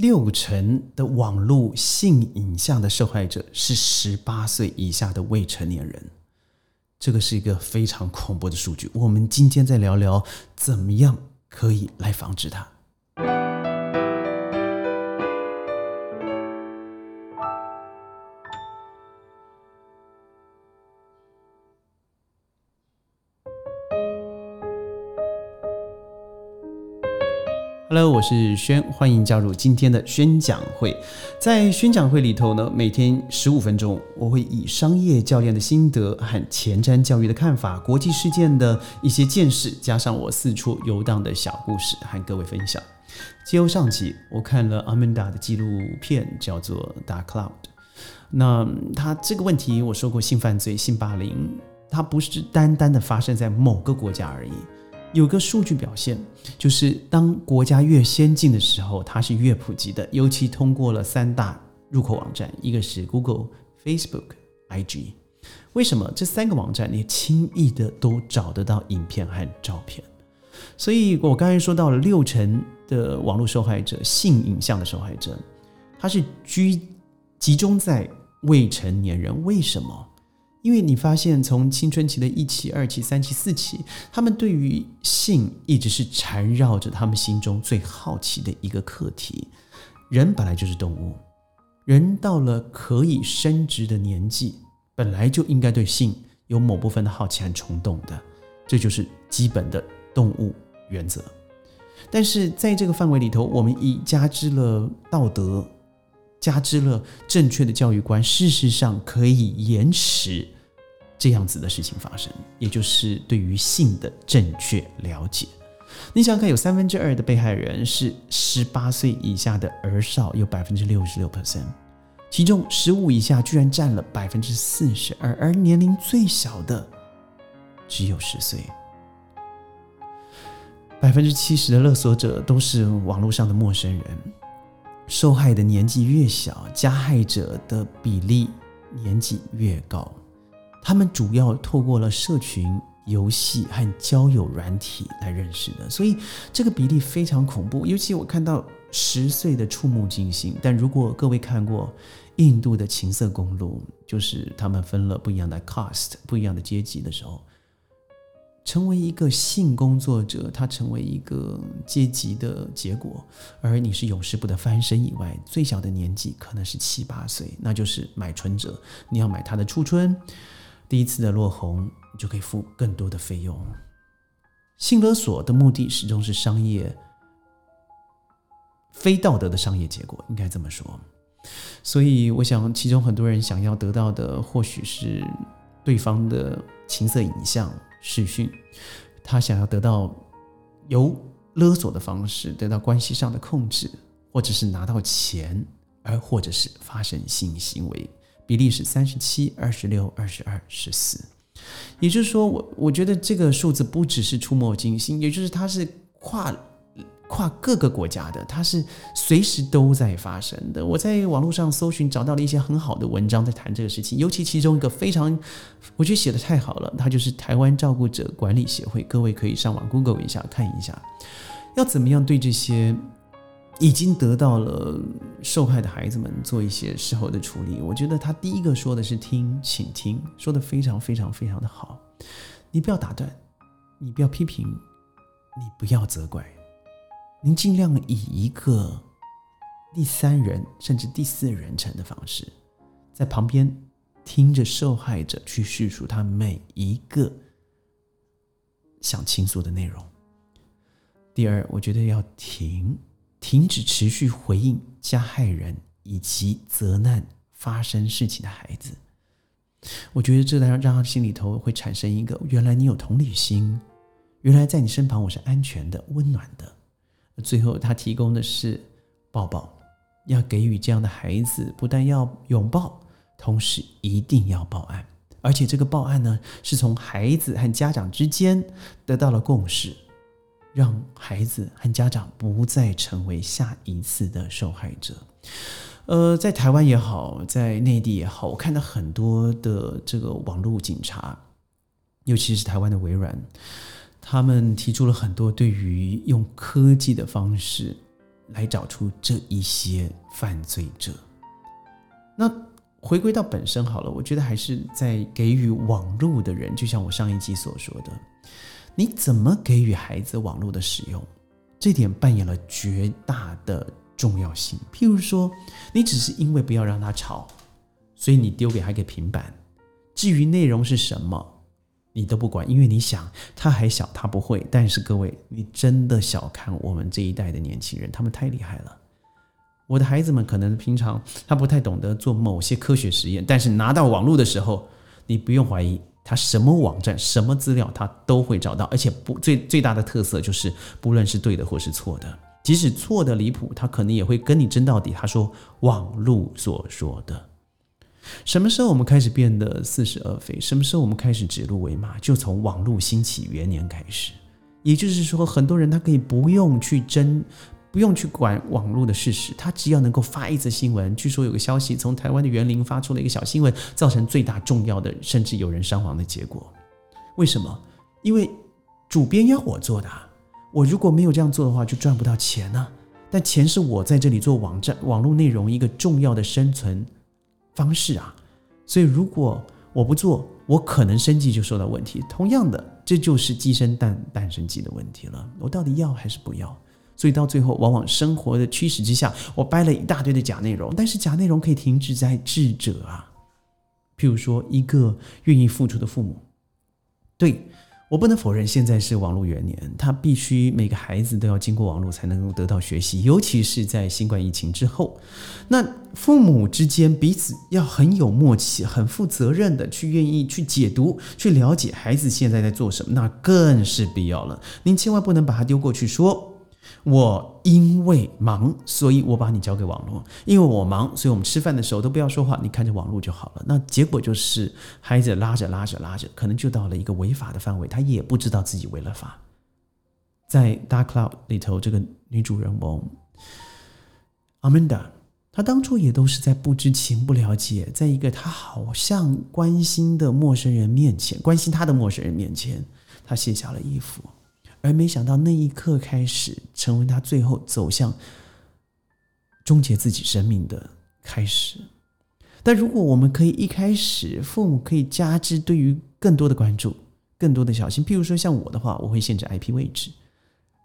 六成的网络性影像的受害者是十八岁以下的未成年人，这个是一个非常恐怖的数据。我们今天再聊聊怎么样可以来防止它。Hello，我是轩，欢迎加入今天的宣讲会。在宣讲会里头呢，每天十五分钟，我会以商业教练的心得和前瞻教育的看法、国际事件的一些见识，加上我四处游荡的小故事，和各位分享。接由上集，我看了阿曼达的纪录片，叫做《Dark Cloud》。那他这个问题，我说过，性犯罪、性霸凌，它不是单单的发生在某个国家而已。有个数据表现，就是当国家越先进的时候，它是越普及的。尤其通过了三大入口网站，一个是 Google、Facebook、IG。为什么这三个网站你轻易的都找得到影片和照片？所以我刚才说到了六成的网络受害者，性影像的受害者，他是居集中在未成年人。为什么？因为你发现，从青春期的一期、二期、三期、四期，他们对于性一直是缠绕着他们心中最好奇的一个课题。人本来就是动物，人到了可以生殖的年纪，本来就应该对性有某部分的好奇和冲动的，这就是基本的动物原则。但是在这个范围里头，我们已加之了道德。加之了正确的教育观，事实上可以延迟这样子的事情发生，也就是对于性的正确了解。你想想看，有三分之二的被害人是十八岁以下的儿少，有百分之六十六 percent，其中十五以下居然占了百分之四十二，而年龄最小的只有十岁。百分之七十的勒索者都是网络上的陌生人。受害的年纪越小，加害者的比例年纪越高。他们主要透过了社群游戏和交友软体来认识的，所以这个比例非常恐怖。尤其我看到十岁的触目惊心。但如果各位看过印度的情色公路，就是他们分了不一样的 cast、不一样的阶级的时候。成为一个性工作者，他成为一个阶级的结果，而你是永世不得翻身以外，最小的年纪可能是七八岁，那就是买春者。你要买他的初春，第一次的落红，你就可以付更多的费用。性勒索的目的始终是商业，非道德的商业结果，应该这么说。所以，我想其中很多人想要得到的，或许是对方的情色影像。视讯，他想要得到由勒索的方式得到关系上的控制，或者是拿到钱，而或者是发生性行为，比例是三十七、二十六、二十二、十四。也就是说，我我觉得这个数字不只是触目惊心，也就是它是跨。跨各个国家的，它是随时都在发生的。我在网络上搜寻，找到了一些很好的文章在谈这个事情，尤其其中一个非常，我觉得写的太好了，它就是台湾照顾者管理协会。各位可以上网 Google 一下，看一下，要怎么样对这些已经得到了受害的孩子们做一些事后的处理。我觉得他第一个说的是听，请听，说的非常非常非常的好。你不要打断，你不要批评，你不要责怪。您尽量以一个第三人甚至第四人称的方式，在旁边听着受害者去叙述他每一个想倾诉的内容。第二，我觉得要停，停止持续回应加害人以及责难发生事情的孩子。我觉得这让让他心里头会产生一个：原来你有同理心，原来在你身旁我是安全的、温暖的。最后，他提供的是抱抱，要给予这样的孩子，不但要拥抱，同时一定要报案。而且这个报案呢，是从孩子和家长之间得到了共识，让孩子和家长不再成为下一次的受害者。呃，在台湾也好，在内地也好，我看到很多的这个网络警察，尤其是台湾的微软。他们提出了很多对于用科技的方式来找出这一些犯罪者。那回归到本身好了，我觉得还是在给予网络的人，就像我上一集所说的，你怎么给予孩子网络的使用，这点扮演了绝大的重要性。譬如说，你只是因为不要让他吵，所以你丢给他一个平板，至于内容是什么。你都不管，因为你想他还小，他不会。但是各位，你真的小看我们这一代的年轻人，他们太厉害了。我的孩子们可能平常他不太懂得做某些科学实验，但是拿到网络的时候，你不用怀疑，他什么网站、什么资料他都会找到，而且不最最大的特色就是，不论是对的或是错的，即使错的离谱，他可能也会跟你争到底。他说网络所说的。什么时候我们开始变得似是而非？什么时候我们开始指鹿为马？就从网络兴起元年开始。也就是说，很多人他可以不用去争，不用去管网络的事实，他只要能够发一则新闻。据说有个消息，从台湾的园林发出了一个小新闻，造成最大重要的，甚至有人伤亡的结果。为什么？因为主编要我做的，我如果没有这样做的话，就赚不到钱呢。但钱是我在这里做网站、网络内容一个重要的生存。方式啊，所以如果我不做，我可能生计就受到问题。同样的，这就是鸡生蛋，蛋生鸡的问题了。我到底要还是不要？所以到最后，往往生活的驱使之下，我掰了一大堆的假内容。但是假内容可以停止在智者啊，譬如说一个愿意付出的父母，对。我不能否认，现在是网络元年，他必须每个孩子都要经过网络才能够得到学习，尤其是在新冠疫情之后，那父母之间彼此要很有默契、很负责任的去愿意去解读、去了解孩子现在在做什么，那更是必要了。您千万不能把他丢过去说。我因为忙，所以我把你交给网络。因为我忙，所以我们吃饭的时候都不要说话，你看着网络就好了。那结果就是孩子拉着拉着拉着，可能就到了一个违法的范围，他也不知道自己违了法。在《Dark Cloud》里头，这个女主人翁 Amanda，她当初也都是在不知情、不了解，在一个她好像关心的陌生人面前，关心她的陌生人面前，她卸下了衣服。而没想到那一刻开始，成为他最后走向终结自己生命的开始。但如果我们可以一开始，父母可以加之对于更多的关注、更多的小心。譬如说像我的话，我会限制 IP 位置。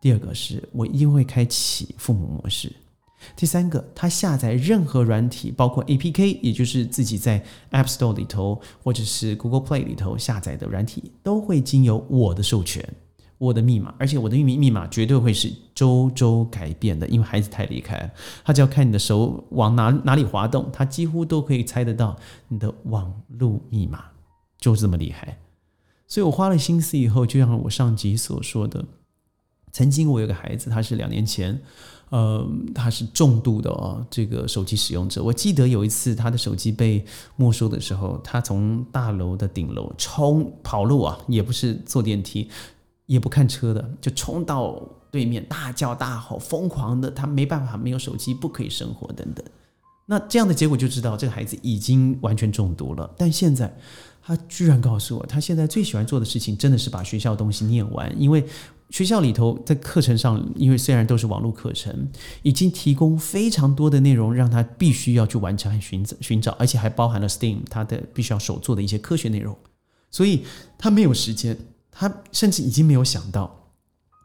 第二个是我一定会开启父母模式。第三个，他下载任何软体，包括 APK，也就是自己在 App Store 里头或者是 Google Play 里头下载的软体，都会经由我的授权。我的密码，而且我的密密码绝对会是周周改变的，因为孩子太厉害了，他只要看你的手往哪哪里滑动，他几乎都可以猜得到你的网路密码，就这么厉害。所以我花了心思以后，就像我上集所说的，曾经我有个孩子，他是两年前，呃，他是重度的哦，这个手机使用者。我记得有一次他的手机被没收的时候，他从大楼的顶楼冲跑路啊，也不是坐电梯。也不看车的，就冲到对面，大叫大吼，疯狂的，他没办法，没有手机，不可以生活等等。那这样的结果就知道这个孩子已经完全中毒了。但现在他居然告诉我，他现在最喜欢做的事情真的是把学校东西念完，因为学校里头在课程上，因为虽然都是网络课程，已经提供非常多的内容让他必须要去完成和寻找，寻找，而且还包含了 STEAM 他的必须要手做的一些科学内容，所以他没有时间。他甚至已经没有想到，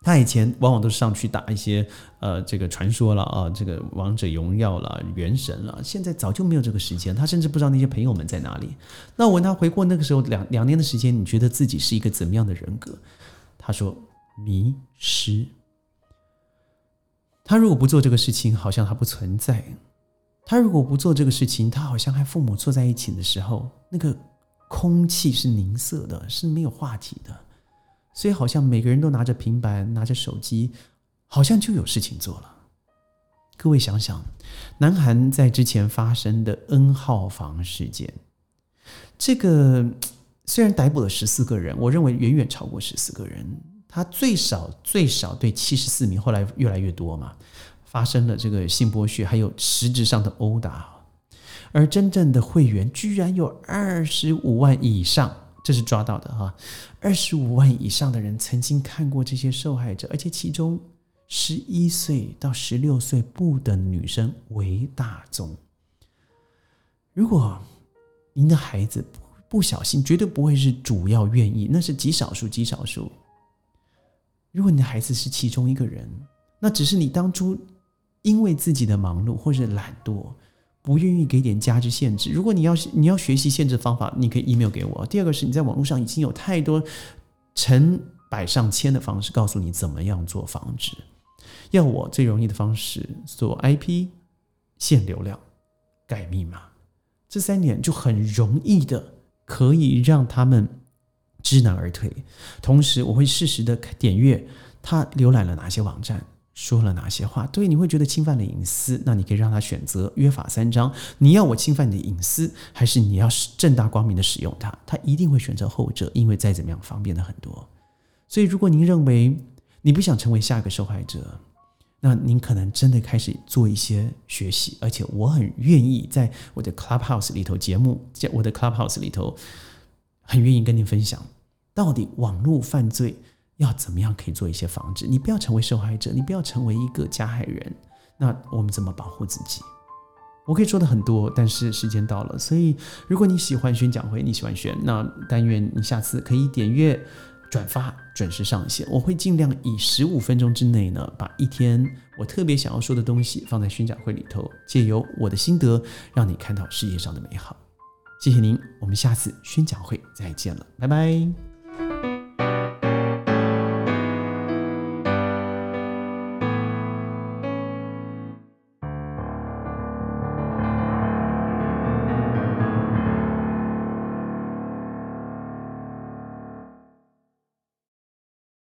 他以前往往都是上去打一些呃这个传说了啊，这个王者荣耀了、原神了，现在早就没有这个时间。他甚至不知道那些朋友们在哪里。那我问他回过那个时候两两年的时间，你觉得自己是一个怎么样的人格？他说迷失。他如果不做这个事情，好像他不存在；他如果不做这个事情，他好像和父母坐在一起的时候，那个空气是凝涩的，是没有话题的。所以好像每个人都拿着平板、拿着手机，好像就有事情做了。各位想想，南韩在之前发生的 N 号房事件，这个虽然逮捕了十四个人，我认为远远超过十四个人。他最少最少对七十四名，后来越来越多嘛，发生了这个性剥削，还有实质上的殴打，而真正的会员居然有二十五万以上。这是抓到的哈，二十五万以上的人曾经看过这些受害者，而且其中十一岁到十六岁不等女生为大宗。如果您的孩子不小心，绝对不会是主要愿意，那是极少数，极少数。如果你的孩子是其中一个人，那只是你当初因为自己的忙碌或者懒惰，不愿意给点加之限制。如果你要你要学习限制方法，你可以 email 给我。第二个是你在网络上已经有太多成百上千的方式告诉你怎么样做防止。要我最容易的方式做 IP 限流量改密码，这三点就很容易的可以让他们知难而退。同时，我会适时的点阅他浏览了哪些网站，说了哪些话，对你会觉得侵犯了隐私，那你可以让他选择约法三章。你要我侵犯你的隐私，还是你要正大光明的使用它？他一定会选择后者，因为再怎么样方便的很多。所以，如果您认为你不想成为下一个受害者，那您可能真的开始做一些学习，而且我很愿意在我的 Clubhouse 里头节目，在我的 Clubhouse 里头，很愿意跟您分享，到底网络犯罪要怎么样可以做一些防止。你不要成为受害者，你不要成为一个加害人。那我们怎么保护自己？我可以说的很多，但是时间到了，所以如果你喜欢宣讲会，你喜欢宣，那但愿你下次可以点阅。转发准时上线，我会尽量以十五分钟之内呢，把一天我特别想要说的东西放在宣讲会里头，借由我的心得，让你看到世界上的美好。谢谢您，我们下次宣讲会再见了，拜拜。